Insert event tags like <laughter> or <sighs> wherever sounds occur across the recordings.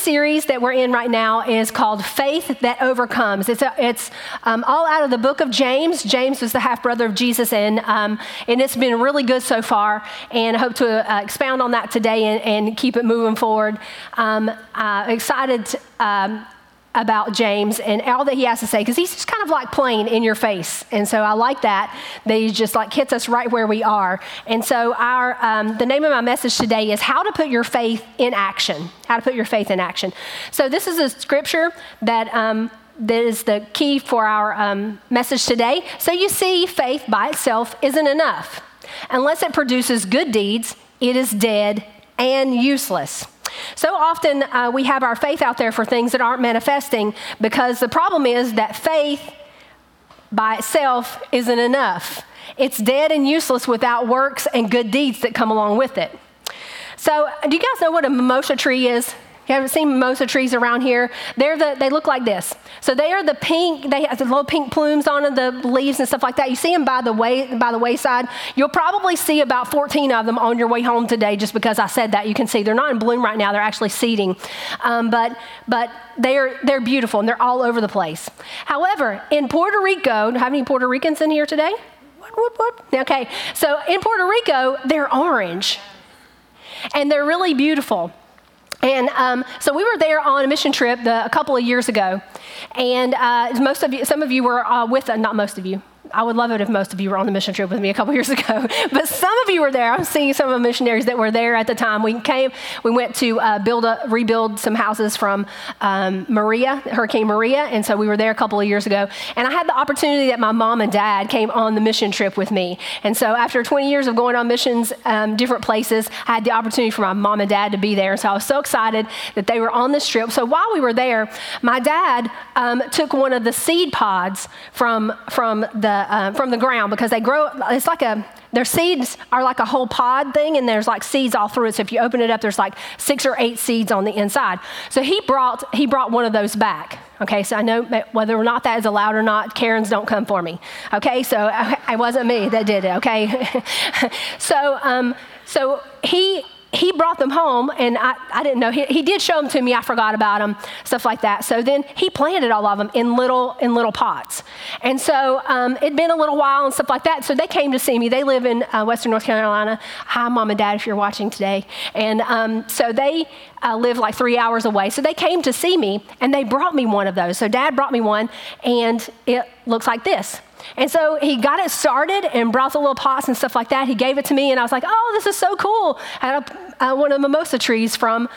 series that we're in right now is called Faith That Overcomes. It's, a, it's um, all out of the book of James. James was the half brother of Jesus, and, um, and it's been really good so far. And I hope to uh, expound on that today and, and keep it moving forward. Um, uh, excited. To, um, about James and all that he has to say because he's just kind of like plain in your face. And so I like that, that he just like hits us right where we are. And so our, um, the name of my message today is How to Put Your Faith in Action. How to Put Your Faith in Action. So this is a scripture that, um, that is the key for our um, message today. So you see, faith by itself isn't enough. Unless it produces good deeds, it is dead and useless. So often uh, we have our faith out there for things that aren't manifesting because the problem is that faith by itself isn't enough. It's dead and useless without works and good deeds that come along with it. So, do you guys know what a mimosa tree is? You haven't seen mimosa trees around here? They're the, they look like this. So they are the pink, they have the little pink plumes on the leaves and stuff like that. You see them by the, way, by the wayside. You'll probably see about 14 of them on your way home today just because I said that. You can see they're not in bloom right now, they're actually seeding. Um, but, but they're, they're beautiful and they're all over the place. However, in Puerto Rico, do have any Puerto Ricans in here today? Okay, so in Puerto Rico, they're orange and they're really beautiful. And um, so we were there on a mission trip the, a couple of years ago, and uh, most of you, some of you were uh, with, uh, not most of you, I would love it if most of you were on the mission trip with me a couple years ago. <laughs> But some of you were there. I'm seeing some of the missionaries that were there at the time. We came, we went to uh, build a, rebuild some houses from um, Maria, Hurricane Maria, and so we were there a couple of years ago. And I had the opportunity that my mom and dad came on the mission trip with me. And so after 20 years of going on missions, um, different places, I had the opportunity for my mom and dad to be there. And so I was so excited that they were on this trip. So while we were there, my dad um, took one of the seed pods from from the uh, from the ground because they grow. It's like a their seeds are like a whole pod thing, and there's like seeds all through it. So if you open it up, there's like six or eight seeds on the inside. So he brought he brought one of those back. Okay, so I know whether or not that is allowed or not. Karens don't come for me. Okay, so <laughs> it wasn't me that did it. Okay, <laughs> so um, so he he brought them home, and I, I didn't know. He, he did show them to me. I forgot about them, stuff like that. So then he planted all of them in little in little pots. And so um, it'd been a little while and stuff like that. So they came to see me. They live in uh, Western North Carolina. Hi, mom and dad, if you're watching today. And um, so they uh, live like three hours away. So they came to see me, and they brought me one of those. So dad brought me one, and it looks like this. And so he got it started and brought the little pots and stuff like that. He gave it to me, and I was like, oh, this is so cool. I had a, uh, one of the mimosa trees from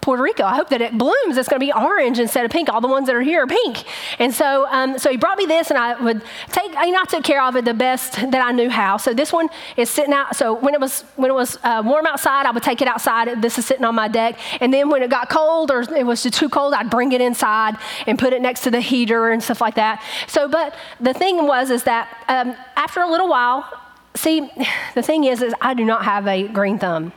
Puerto Rico. I hope that it blooms. It's going to be orange instead of pink. All the ones that are here are pink. And so, um, so he brought me this, and I would take, you know, I took care of it the best that I knew how. So this one is sitting out. So when it was, when it was uh, warm outside, I would take it outside. This is sitting on my deck. And then when it got cold or it was too cold, I'd bring it inside and put it next to the heater and stuff like that. So, but the thing was, is that um, after a little while, see, <sighs> the thing is, is I do not have a green thumb.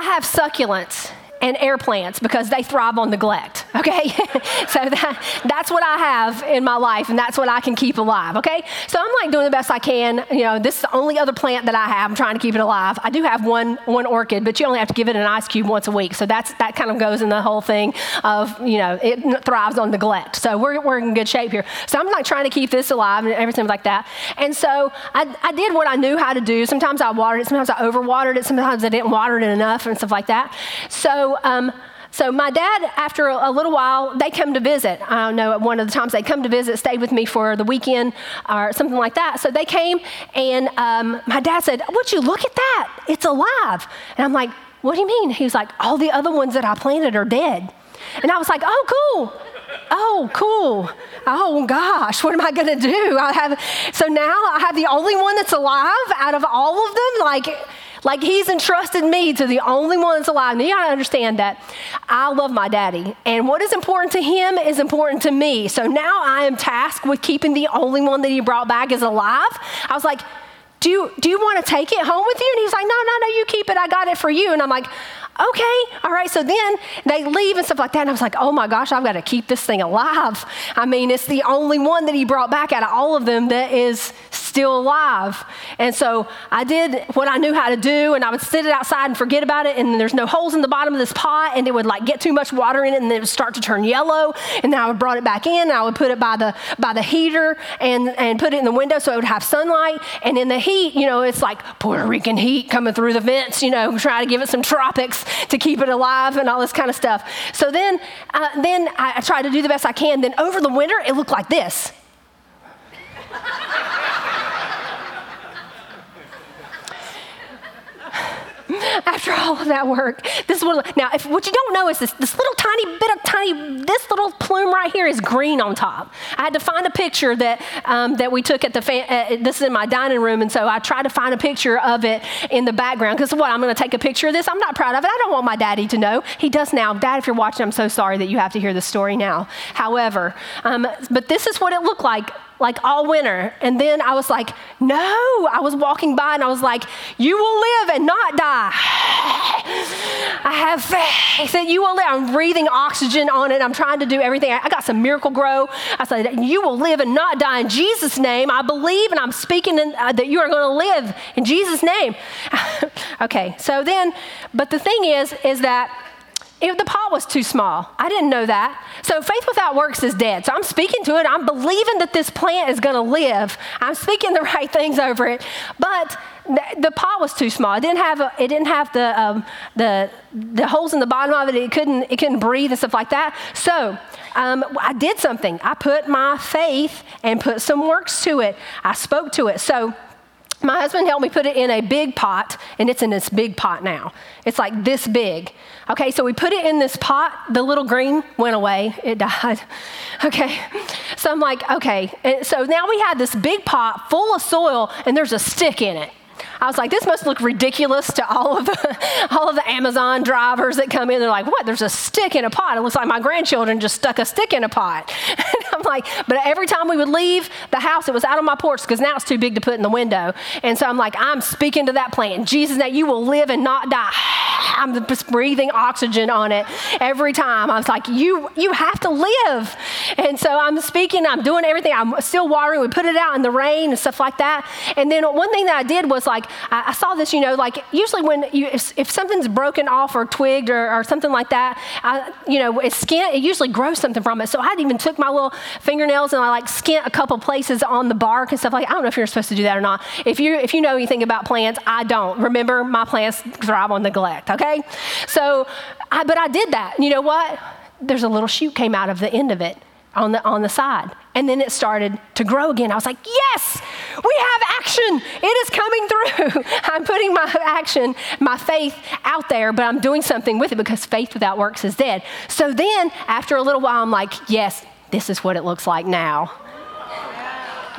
I have succulents and air plants because they thrive on neglect, okay? <laughs> so that, that's what I have in my life and that's what I can keep alive, okay? So I'm like doing the best I can. You know, this is the only other plant that I have. I'm trying to keep it alive. I do have one, one orchid, but you only have to give it an ice cube once a week. So that's, that kind of goes in the whole thing of, you know, it thrives on neglect. So we're, we're in good shape here. So I'm like trying to keep this alive and everything like that. And so I, I did what I knew how to do. Sometimes I watered it, sometimes I overwatered it, sometimes I didn't water it enough and stuff like that. So um, so my dad, after a, little while, they come to visit. I don't know, one of the times they come to visit, stayed with me for the weekend or something like that. So they came, and um, my dad said, "Would you look at that? It's alive." And I'm like, "What do you mean?" He was like, "All the other ones that I planted are dead." And I was like, "Oh, cool." Oh, cool. Oh gosh, what am I gonna do? I have so now I have the only one that's alive out of all of them. Like like he's entrusted me to the only one that's alive. Now you gotta understand that I love my daddy, and what is important to him is important to me. So now I am tasked with keeping the only one that he brought back is alive. I was like, do you, do you want to take it home with you? And he's like, no, no, no, you keep it. I got it for you. And I'm like, okay, all right. So then they leave and stuff like that. And I was like, oh my gosh, I've got to keep this thing alive. I mean, it's the only one that he brought back out of all of them that is still alive. And so I did what I knew how to do, and I would sit it outside and forget about it, and there's no holes in the bottom of this pot, and it would like get too much water in it, and it would start to turn yellow. And then I would brought it back in, and I would put it by the by the heater and, and put it in the window so it would have sunlight. And in the heat, you know, it's like Puerto Rican heat coming through the vents, you know, try to give it some tropics to keep it alive and all this kind of stuff. So then, uh, then I, I tried to do the best I can. Then over the winter, it looked like this. After all of that work, this is what, now, if what you don't know is this, this little tiny bit of tiny, this little plume right here is green on top. I had to find a picture that, um, that we took at the, fan, uh, this is in my dining room, and so I tried to find a picture of it in the background, because what, I'm gonna take a picture of this? I'm not proud of it. I don't want my daddy to know. He does now. Dad, if you're watching, I'm so sorry that you have to hear the story now. However, um, but this is what it looked like like all winter. And then I was like, no, I was walking by and I was like, you will live and not die. I have faith that you will live. I'm breathing oxygen on it. I'm trying to do everything. I got some Miracle-Gro. I said, you will live and not die in Jesus' name. I believe and I'm speaking in, uh, that you are going to live in Jesus' name. <laughs> okay, so then, but the thing is, is that it, the pot was too small. I didn't know that. So faith without works is dead. So I'm speaking to it. I'm believing that this plant is going to live. I'm speaking the <laughs> right things over it. But the, the pot was too small. It didn't have a, it didn't have the um, the the holes in the bottom of it. It couldn't it couldn't breathe and stuff like that. So um, I did something. I put my faith and put some works to it. I spoke to it. So my husband helped me put it in a big pot, and it's in this big pot now. It's like this big. Okay, so we put it in this pot. The little green went away, it died. <laughs> Okay, so I'm like, okay. And so now we have this big pot full of soil, and there's a stick in it. I was like, this must look ridiculous to all of the <laughs> all of the Amazon drivers that come in. They're like, what? There's a stick in a pot. It looks like my grandchildren just stuck a stick in a pot. <laughs> And I'm like, but every time we would leave the house, it was out on my porch because now it's too big to put in the window. And so I'm like, I'm speaking to that plant. Jesus, that you will live and not die. <sighs> I'm just breathing oxygen on it every time. I was like, you you have to live. And so I'm speaking, I'm doing everything. I'm still watering. We put it out in the rain and stuff like that. And then one thing that I did was like, I, I saw this, you know, like usually when you, if, if something's broken off or twigged or, or something like that, I, you know, it's it usually grows something from it. So I even took my little fingernails and I like skint a couple places on the bark and stuff like. I don't know if you're supposed to do that or not. If you if you know anything about plants, I don't. Remember, my plants thrive on neglect. Okay, so I, but I did that. You know what? There's a little shoot came out of the end of it on the, on the side. And then it started to grow again. I was like, yes, we have action. It is coming through. <laughs> I'm putting my action, my faith out there, but I'm doing something with it because faith without works is dead. So then, after a little while, I'm like, yes, this is what it looks like now.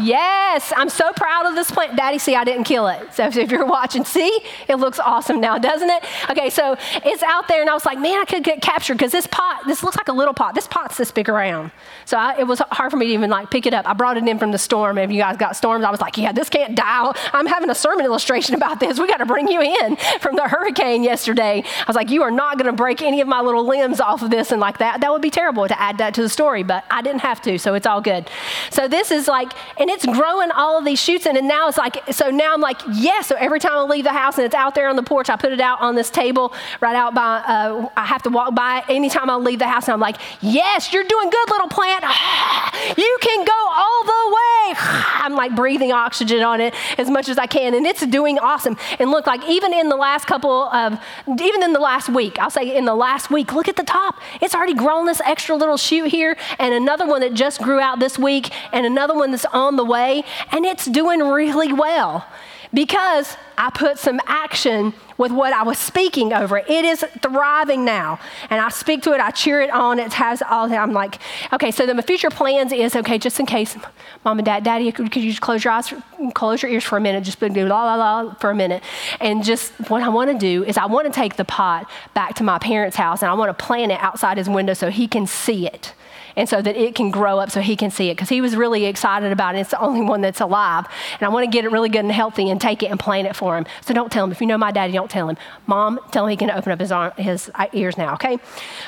Yes, I'm so proud of this plant. Daddy, see, I didn't kill it. So if you're watching, see, it looks awesome now, doesn't it? Okay, so it's out there, and I was like, man, I could get captured because this pot, this looks like a little pot. This pot's this big around. So I, it was hard for me to even like pick it up. I brought it in from the storm. If you guys got storms, I was like, yeah, this can't die. I'm having a sermon illustration <laughs> about this. We got to bring you in from the hurricane yesterday. I was like, you are not going to break any of my little limbs off of this and like that. That would be terrible to add that to the story, but I didn't have to, so it's all good. So this is like, and it's growing all of these shoots in, and now it's like, so now I'm like, yes. So every time I leave the house and it's out there on the porch, I put it out on this table right out by, uh, I have to walk by it anytime I leave the house, and I'm like, yes, you're doing good, little plant. <sighs> you can go all the way. <sighs> I'm like breathing oxygen on it as much as I can, and it's doing awesome. And look, like even in the last couple of, even in the last week, I'll say in the last week, look at the top. It's already grown this extra little shoot here, and another one that just grew out this week, and another one that's on the way, and it's doing really well because I put some action with what I was speaking over. It is thriving now. And I speak to it, I cheer it on, it has all that. I'm like, okay, so then my future plans is okay, just in case, mom and dad, daddy, could, could you just close your eyes, close your ears for a minute, just do la la la for a minute. And just what I want to do is I want to take the pot back to my parents' house and I want to plant it outside his window so he can see it and so that it can grow up so he can see it because he was really excited about it. It's the only one that's alive. And I want to get it really good and healthy and take it and plant it for him. So don't tell him. If you know my daddy, don't tell him. Mom, tell him he can open up his, arm, his ears now, okay?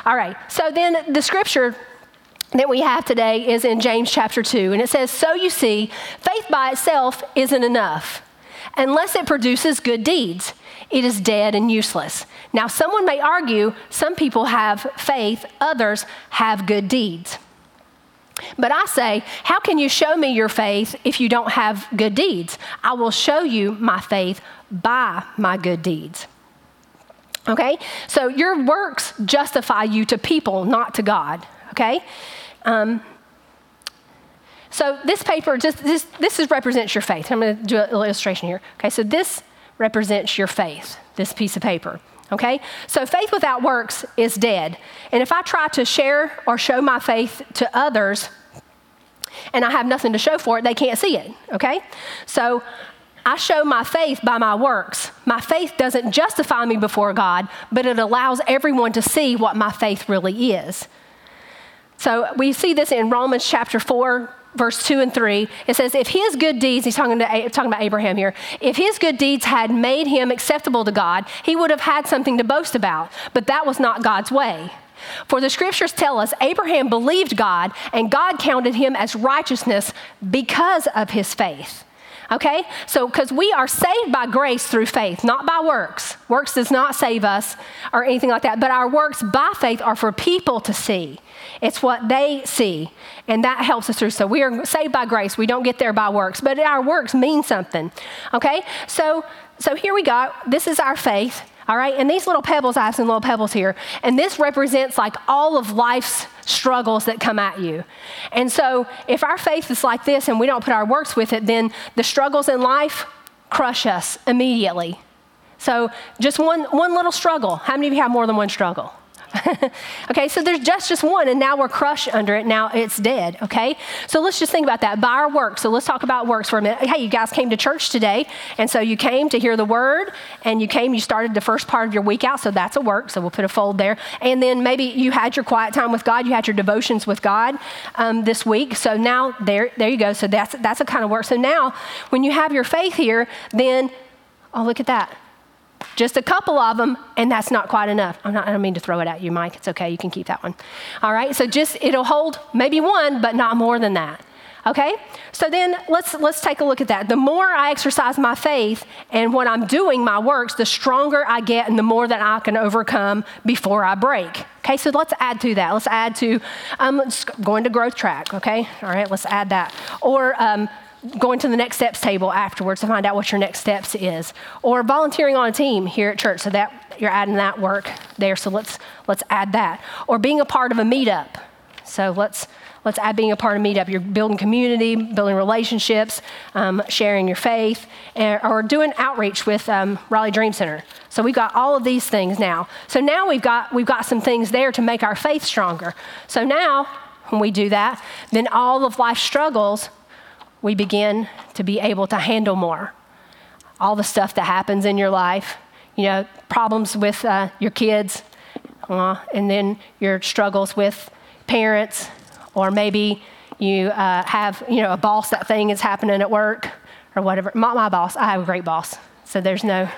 All right. So then the scripture that we have today is in James chapter 2. And it says, So you see, faith by itself isn't enough unless it produces good deeds. It is dead and useless. Now, someone may argue some people have faith, others have good deeds. But I say, how can you show me your faith if you don't have good deeds? I will show you my faith by my good deeds. Okay? So your works justify you to people, not to God. Okay? Um, so this paper, just this, this is, represents your faith. I'm going to do an illustration here. Okay, so this represents your faith, this piece of paper. Okay? So faith without works is dead. And if I try to share or show my faith to others and I have nothing to show for it, they can't see it. Okay? So I show my faith by my works. My faith doesn't justify me before God, but it allows everyone to see what my faith really is. So we see this in Romans chapter 4, verse 2 and 3, it says, If his good deeds, he's talking, to, talking about Abraham here, if his good deeds had made him acceptable to God, he would have had something to boast about. But that was not God's way. For the scriptures tell us Abraham believed God, and God counted him as righteousness because of his faith. Okay? So, because we are saved by grace through faith, not by works. Works does not save us or anything like that, but our works by faith are for people to see. It's what they see, and that helps us through. So, we are saved by grace. We don't get there by works, but our works mean something. Okay? So, so here we go. This is our faith. All right, and these little pebbles, I have some little pebbles here, and this represents like all of life's struggles that come at you. And so, if our faith is like this and we don't put our works with it, then the struggles in life crush us immediately. So, just one, one little struggle. How many of you have more than one struggle? <laughs> okay, so there's just just one, and now we're crushed under it. Now it's dead. Okay, so let's just think about that by our works. So let's talk about works for a minute. Hey, you guys came to church today, and so you came to hear the word, and you came. You started the first part of your week out, so that's a work. So we'll put a fold there, and then maybe you had your quiet time with God. You had your devotions with God um, this week. So now there, there you go. So that's that's a kind of work. So now when you have your faith here, then oh look at that just a couple of them, and that's not quite enough. I'm not, I don't mean to throw it at you, Mike. It's okay. You can keep that one. All right. So just it'll hold maybe one, but not more than that. Okay? So then let's let's take a look at that. The more I exercise my faith and what I'm doing, my works, the stronger I get and the more that I can overcome before I break. Okay, so let's add to that. Let's add to um, going to growth track. Okay, all right, let's add that. Or um, going to the next steps table afterwards to find out what your next steps is or volunteering on a team here at church so that you're adding that work there. So let's let's add that. Or being a part of a meetup. So let's let's add being a part of meetup. You're building community building relationships um, sharing your faith or doing outreach with um, raleigh dream center. So we've got all of these things now. So now we've got we've got some things there to make our faith stronger. So now when we do that then all of life's struggles we begin to be able to handle more. All the stuff that happens in your life, you know, problems with uh, your kids, uh, and then your struggles with parents, or maybe you uh, have, you know, a boss that thing is happening at work or whatever. Not my boss. I have a great boss, so there's no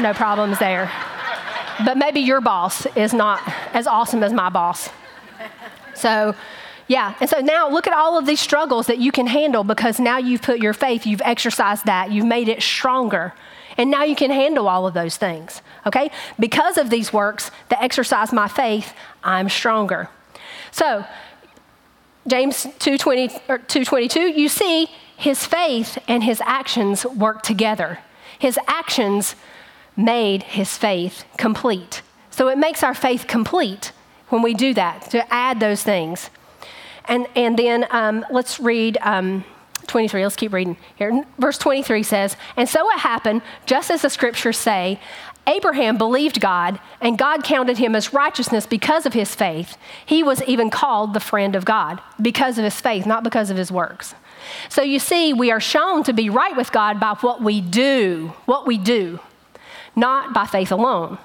no problems there. But maybe your boss is not as awesome as my boss. So yeah. And so now look at all of these struggles that you can handle because now you've put your faith, you've exercised that, you've made it stronger. And now you can handle all of those things. Okay? Because of these works that exercise my faith, I'm stronger. So, James 2:20 2:22, you see his faith and his actions work together. His actions made his faith complete. So it makes our faith complete when we do that, to add those things. And, and then um, let's read um, 23. Let's keep reading here. Verse 23 says, And so it happened, just as the scriptures say, Abraham believed God, and God counted him as righteousness because of his faith. He was even called the friend of God because of his faith, not because of his works. So you see, we are shown to be right with God by what we do, what we do, not by faith alone.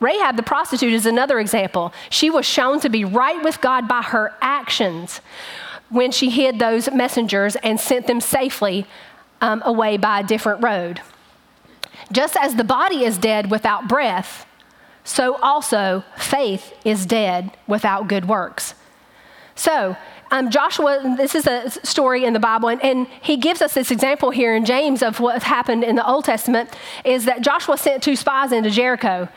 Rahab the prostitute is another example. She was shown to be right with God by her actions when she hid those messengers and sent them safely um, away by a different road. Just as the body is dead without breath, so also faith is dead without good works. So, um, Joshua, this is a story in the Bible, and, and, he gives us this example here in James of what happened in the Old Testament is that Joshua sent two spies into Jericho,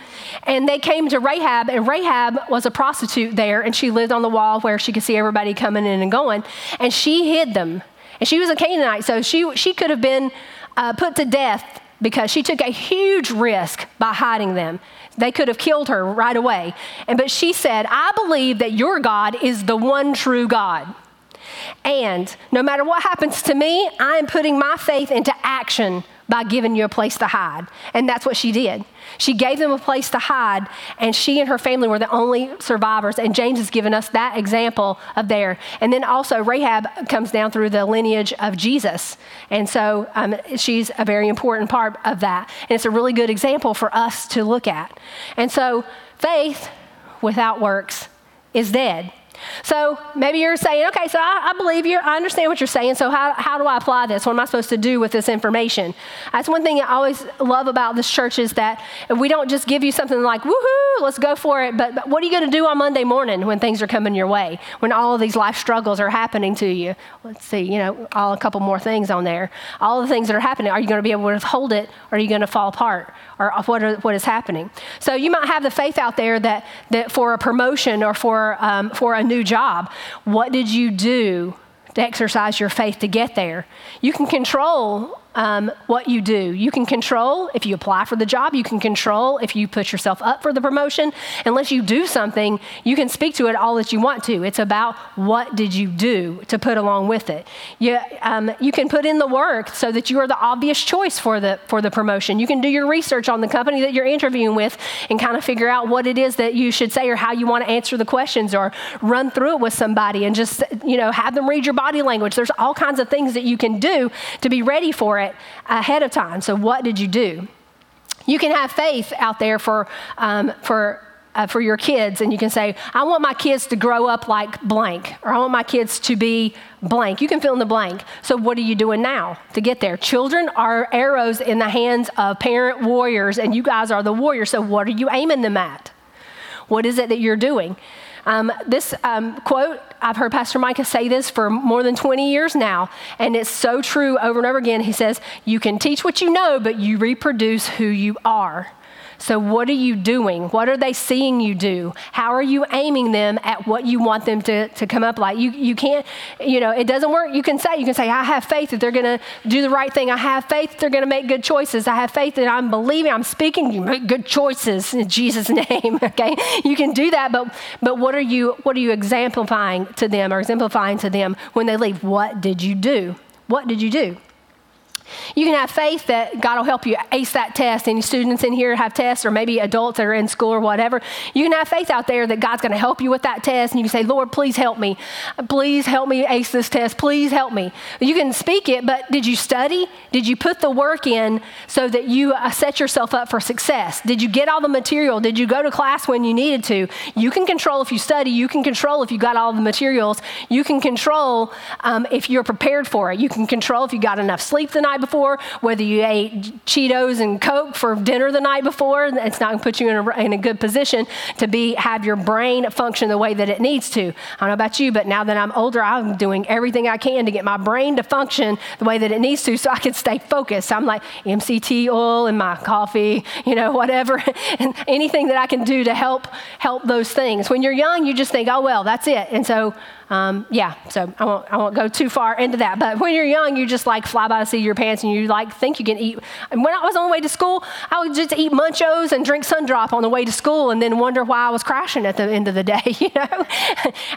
and they came to Rahab, and Rahab was a prostitute there, and she lived on the wall where she could see everybody coming in and going, and she hid them. And she was a Canaanite, so she, she could have been uh, put to death because she took a huge risk by hiding them. They could have killed her right away. And, but she said, I believe that your God is the one true God. And no matter what happens to me, I am putting my faith into action by giving you a place to hide. And that's what she did. She gave them a place to hide, and she and her family were the only survivors. And James has given us that example of there. And then also, Rahab comes down through the lineage of Jesus. And so um, she's a very important part of that. And it's a really good example for us to look at. And so, faith without works is dead. So maybe you're saying, okay, so I, I, believe you. I understand what you're saying. So how, how do I apply this? What am I supposed to do with this information? That's one thing I always love about this church is that we don't just give you something like, woohoo, let's go for it. But, but what are you going to do on Monday morning when things are coming your way? When all of these life struggles are happening to you? Let's see, you know, all a couple more things on there. All the things that are happening, are you going to be able to hold it or are you going to fall apart? Or what, are, what is happening? So you might have the faith out there that, that for a promotion or for, um, for a new job. What did you do to exercise your faith to get there? You can control um, what you do. You can control if you apply for the job, you can control if you put yourself up for the promotion. Unless you do something, you can speak to it all that you want to. It's about what did you do to put along with it. You, um, you can put in the work so that you are the obvious choice for the, for the promotion. You can do your research on the company that you're interviewing with and kind of figure out what it is that you should say or how you want to answer the questions or run through it with somebody and just, you know, have them read your body language. There's all kinds of things that you can do to be ready for it it ahead of time. So, what did you do? You can have faith out there for, um, for uh, for your kids, and you can say, I want my kids to grow up like blank, or I want my kids to be blank. You can fill in the blank. So, what are you doing now to get there? Children are arrows in the hands of parent warriors, and you guys are the warriors. So, what are you aiming them at? What is it that you're doing? Um, this um, quote, I've heard Pastor Micah say this for more than 20 years now, and it's so true over and over again. He says, You can teach what you know, but you reproduce who you are. So, what are you doing? What are they seeing you do? How are you aiming them at what you want them to, to come up like? You, you can't, you know, it doesn't work. You can say, you can say, I have faith that they're going to do the right thing. I have faith that they're going to make good choices. I have faith that I'm believing, I'm speaking, you make good choices in Jesus' <laughs> name. <laughs> okay? You can do that, but but what are you what are you exemplifying to them or exemplifying to them when they leave? What did you do? What did you do? You can have faith that God will help you ace that test. Any students in here have tests, or maybe adults that are in school or whatever. You can have faith out there that God's going to help you with that test, and you can say, Lord, please help me. Please help me ace this test. Please help me. You can speak it, but did you study? Did you put the work in so that you uh, set yourself up for success? Did you get all the material? Did you go to class when you needed to? You can control if you study. You can control if you got all the materials. You can control um, if you're prepared for it. You can control if you got enough sleep the night night before, whether you ate Cheetos and Coke for dinner the night before, it's not going to put you in a, in a good position to be have your brain function the way that it needs to. I don't know about you, but now that I'm older, I'm doing everything I can to get my brain to function the way that it needs to so I can stay focused. I'm like MCT oil in my coffee, you know, whatever, <laughs> and anything that I can do to help help those things. When you're young, you just think, oh well, that's it. And so um, yeah, so I won't, I won't go too far into that. But when you're young, you just like fly by the seat of your pants and you like think you can eat. And when I was on the way to school, I would just eat Munchos and drink Sundrop on the way to school and then wonder why I was crashing at the end of the day, <laughs> you know?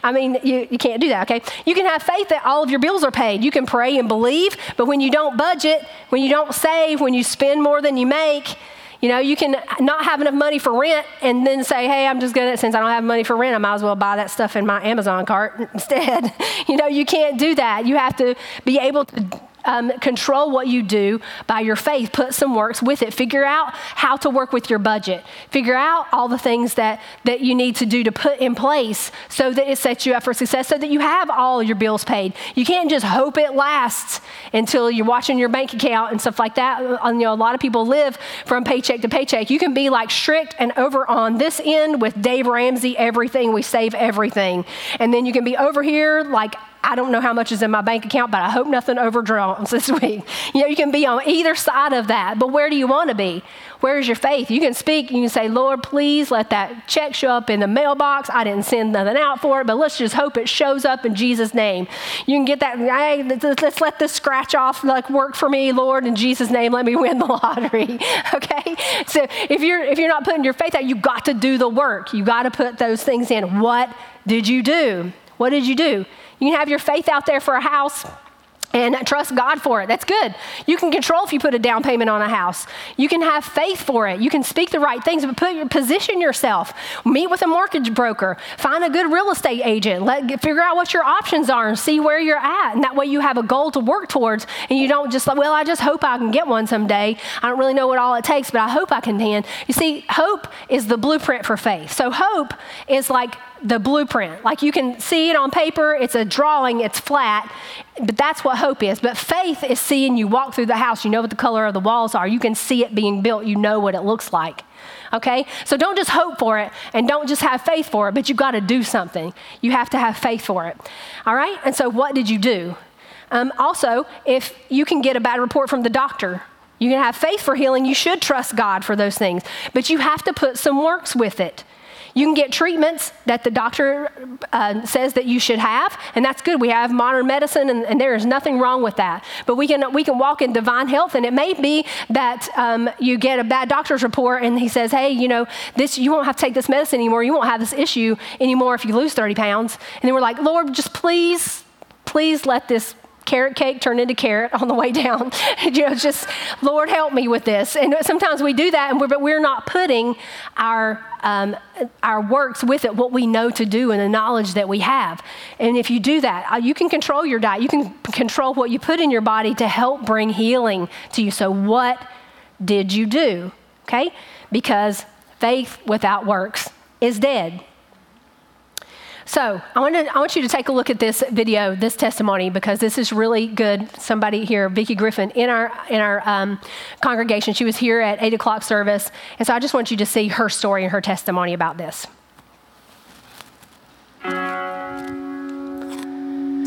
I mean, you, you can't do that, okay? You can have faith that all of your bills are paid. You can pray and believe, but when you don't budget, when you don't save, when you spend more than you make, you know, you can not have enough money for rent and then say, hey, I'm just going to, since I don't have money for rent, I might as well buy that stuff in my Amazon cart <laughs> instead. <laughs> you know, you can't do that. You have to be able to um, control what you do by your faith. Put some works with it. Figure out how to work with your budget. Figure out all the things that, that you need to do to put in place so that it sets you up for success, so that you have all your bills paid. You can't just hope it lasts until you're watching your bank account and stuff like that. Uh, you know, a lot of people live from paycheck to paycheck. You can be like strict and over on this end with Dave Ramsey, everything, we save everything. And then you can be over here like I don't know how much is in my bank account, but I hope nothing overdraws <laughs> this week. You know, you can be on either side of that, but where do you want to be? Where's your faith? You can speak, you can say, Lord, please let that check show up in the mailbox. I didn't send nothing out for it, but let's just hope it shows up in Jesus' name. You can get that, hey, let's let this scratch off like work for me, Lord, in Jesus' name, let me win the <laughs> lottery. <laughs> okay? So if you're if you're not putting your faith out, you got to do the work. You got to put those things in. What did you do? What did you do? You can have your faith out there for a house and trust God for it. That's good. You can control if you put a down payment on a house. You can have faith for it. You can speak the right things, but put position yourself. Meet with a mortgage broker. Find a good real estate agent. Let figure out what your options are and see where you're at. And that way you have a goal to work towards and you don't just like, well, I just hope I can get one someday. I don't really know what all it takes, but I hope I can. You see, hope is the blueprint for faith. So hope is like the blueprint. Like you can see it on paper, it's a drawing, it's flat, but that's what hope is. But faith is seeing you walk through the house, you know what the color of the walls are, you can see it being built, you know what it looks like. Okay? So don't just hope for it and don't just have faith for it, but you've got to do something. You have to have faith for it. All right? And so what did you do? Um, also, if you can get a bad report from the doctor, you can have faith for healing. You should trust God for those things, but you have to put some works with it. You can get treatments that the doctor uh, says that you should have, and that's good. We have modern medicine, and, and, there is nothing wrong with that. But we can, we can walk in divine health, and it may be that um, you get a bad doctor's report, and he says, hey, you know, this, you won't have to take this medicine anymore. You won't have this issue anymore if you lose 30 pounds. And then we're like, Lord, just please, please let this carrot cake turned into carrot on the way down. <laughs> you know, just, Lord, help me with this. And sometimes we do that, and we're, but we're not putting our, um, our works with it, what we know to do and the knowledge that we have. And if you do that, uh, you can control your diet. You can control what you put in your body to help bring healing to you. So, what did you do? Okay? Because faith without works is dead. So I want, to, I want you to take a look at this video, this testimony, because this is really good. Somebody here, Vicki Griffin, in our, in our um, congregation, she was here at 8 o'clock service. And so I just want you to see her story and her testimony about this.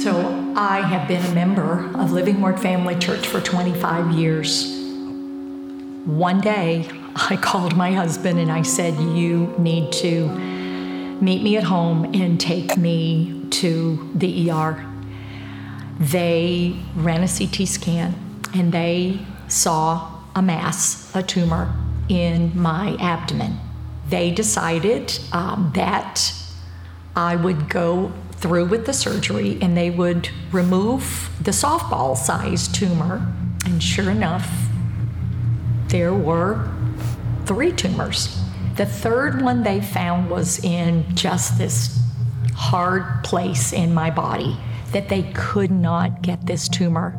So I have been a member of Living Word Family Church for 25 years. One day, I <laughs> called my husband and I said, You need to meet me at home and take me to the ER. They ran a CT scan and they saw a mass, a tumor in my abdomen. They decided um, that I would go through with the surgery and they would remove the softball sized tumor. And sure enough, there were three tumors the third one they found was in just this hard place in my body that they could not get this tumor.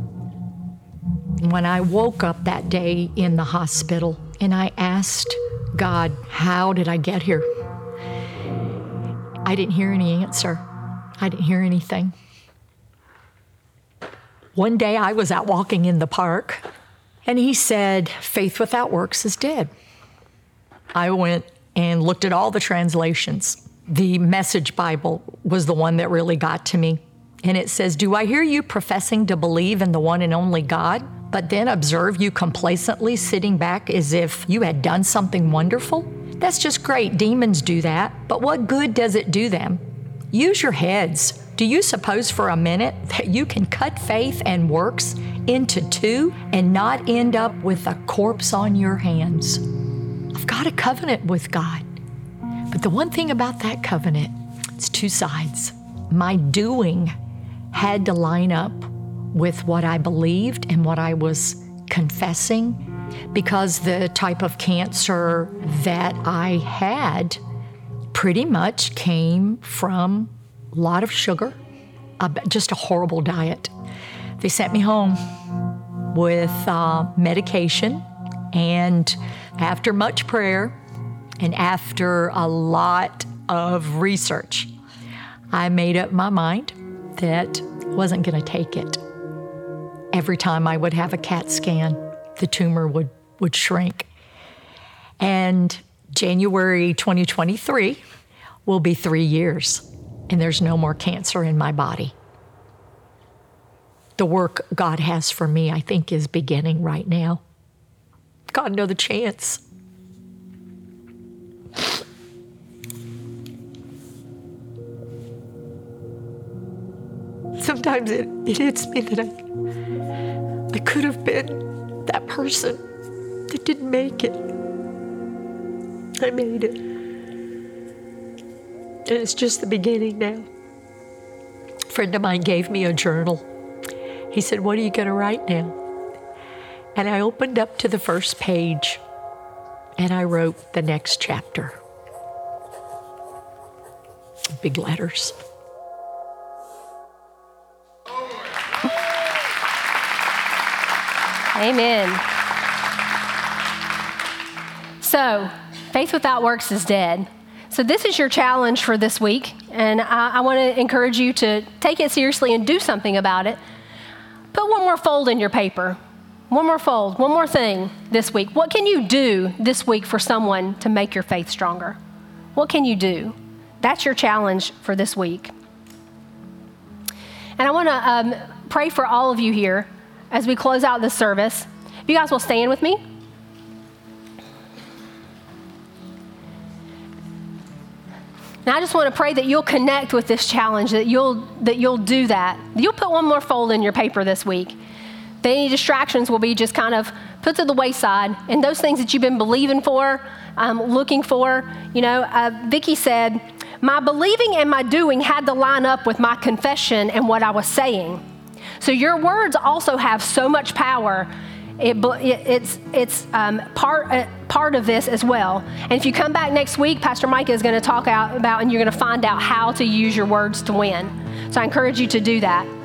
When I woke up that day in the hospital and I asked God, How did I get here? I didn't hear any answer. I didn't hear anything. One day I was out walking in the park and he said, Faith without works is dead. I went and looked at all the translations. The Message Bible was the one that really got to me. And it says, Do I hear you professing to believe in the one and only God, but then observe you complacently sitting back as if you had done something wonderful? That's just great. Demons do that. But what good does it do them? Use your heads. Do you suppose for a minute that you can cut faith and works into two and not end up with a corpse on your hands? I've got a covenant with God. But the one thing about that covenant, it's two sides. My doing had to line up with what I believed and what I was confessing because the type of cancer that I had pretty much came from a lot of sugar, just a horrible diet. They sent me home with uh, medication. And after much prayer and after a lot of research, I made up my mind that wasn't going to take it. Every time I would have a CAT scan, the tumor would, would shrink. And January 2023 will be three years, and there's no more cancer in my body. The work God has for me, I think, is beginning right now. God, know the chance. Sometimes it, it hits me that I, I could have been that person that didn't make it. I made it. And it's just the beginning now. A friend of mine gave me a journal. He said, What are you going to write now? And I opened up to the first page and I wrote the next chapter. Big letters. Amen. So, faith without works is dead. So, this is your challenge for this week, and I, I want to encourage you to take it seriously and do something about it. Put one more fold in your paper. One more fold, one more thing this week. What can you do this week for someone to make your faith stronger? What can you do? That's your challenge for this week. And I want to um, pray for all of you here as we close out this service. If you guys will stand with me. Now I just want to pray that you'll connect with this challenge, that you'll that you'll do that. You'll put one more fold in your paper this week. Any distractions will be just kind of put to the wayside, and those things that you've been believing for, um, looking for. You know, uh, Vicki said, "My believing and my doing had to line up with my confession and what I was saying." So your words also have so much power. It, it's it's um, part uh, part of this as well. And if you come back next week, Pastor Micah is going to talk out about, and you're going to find out how to use your words to win. So I encourage you to do that.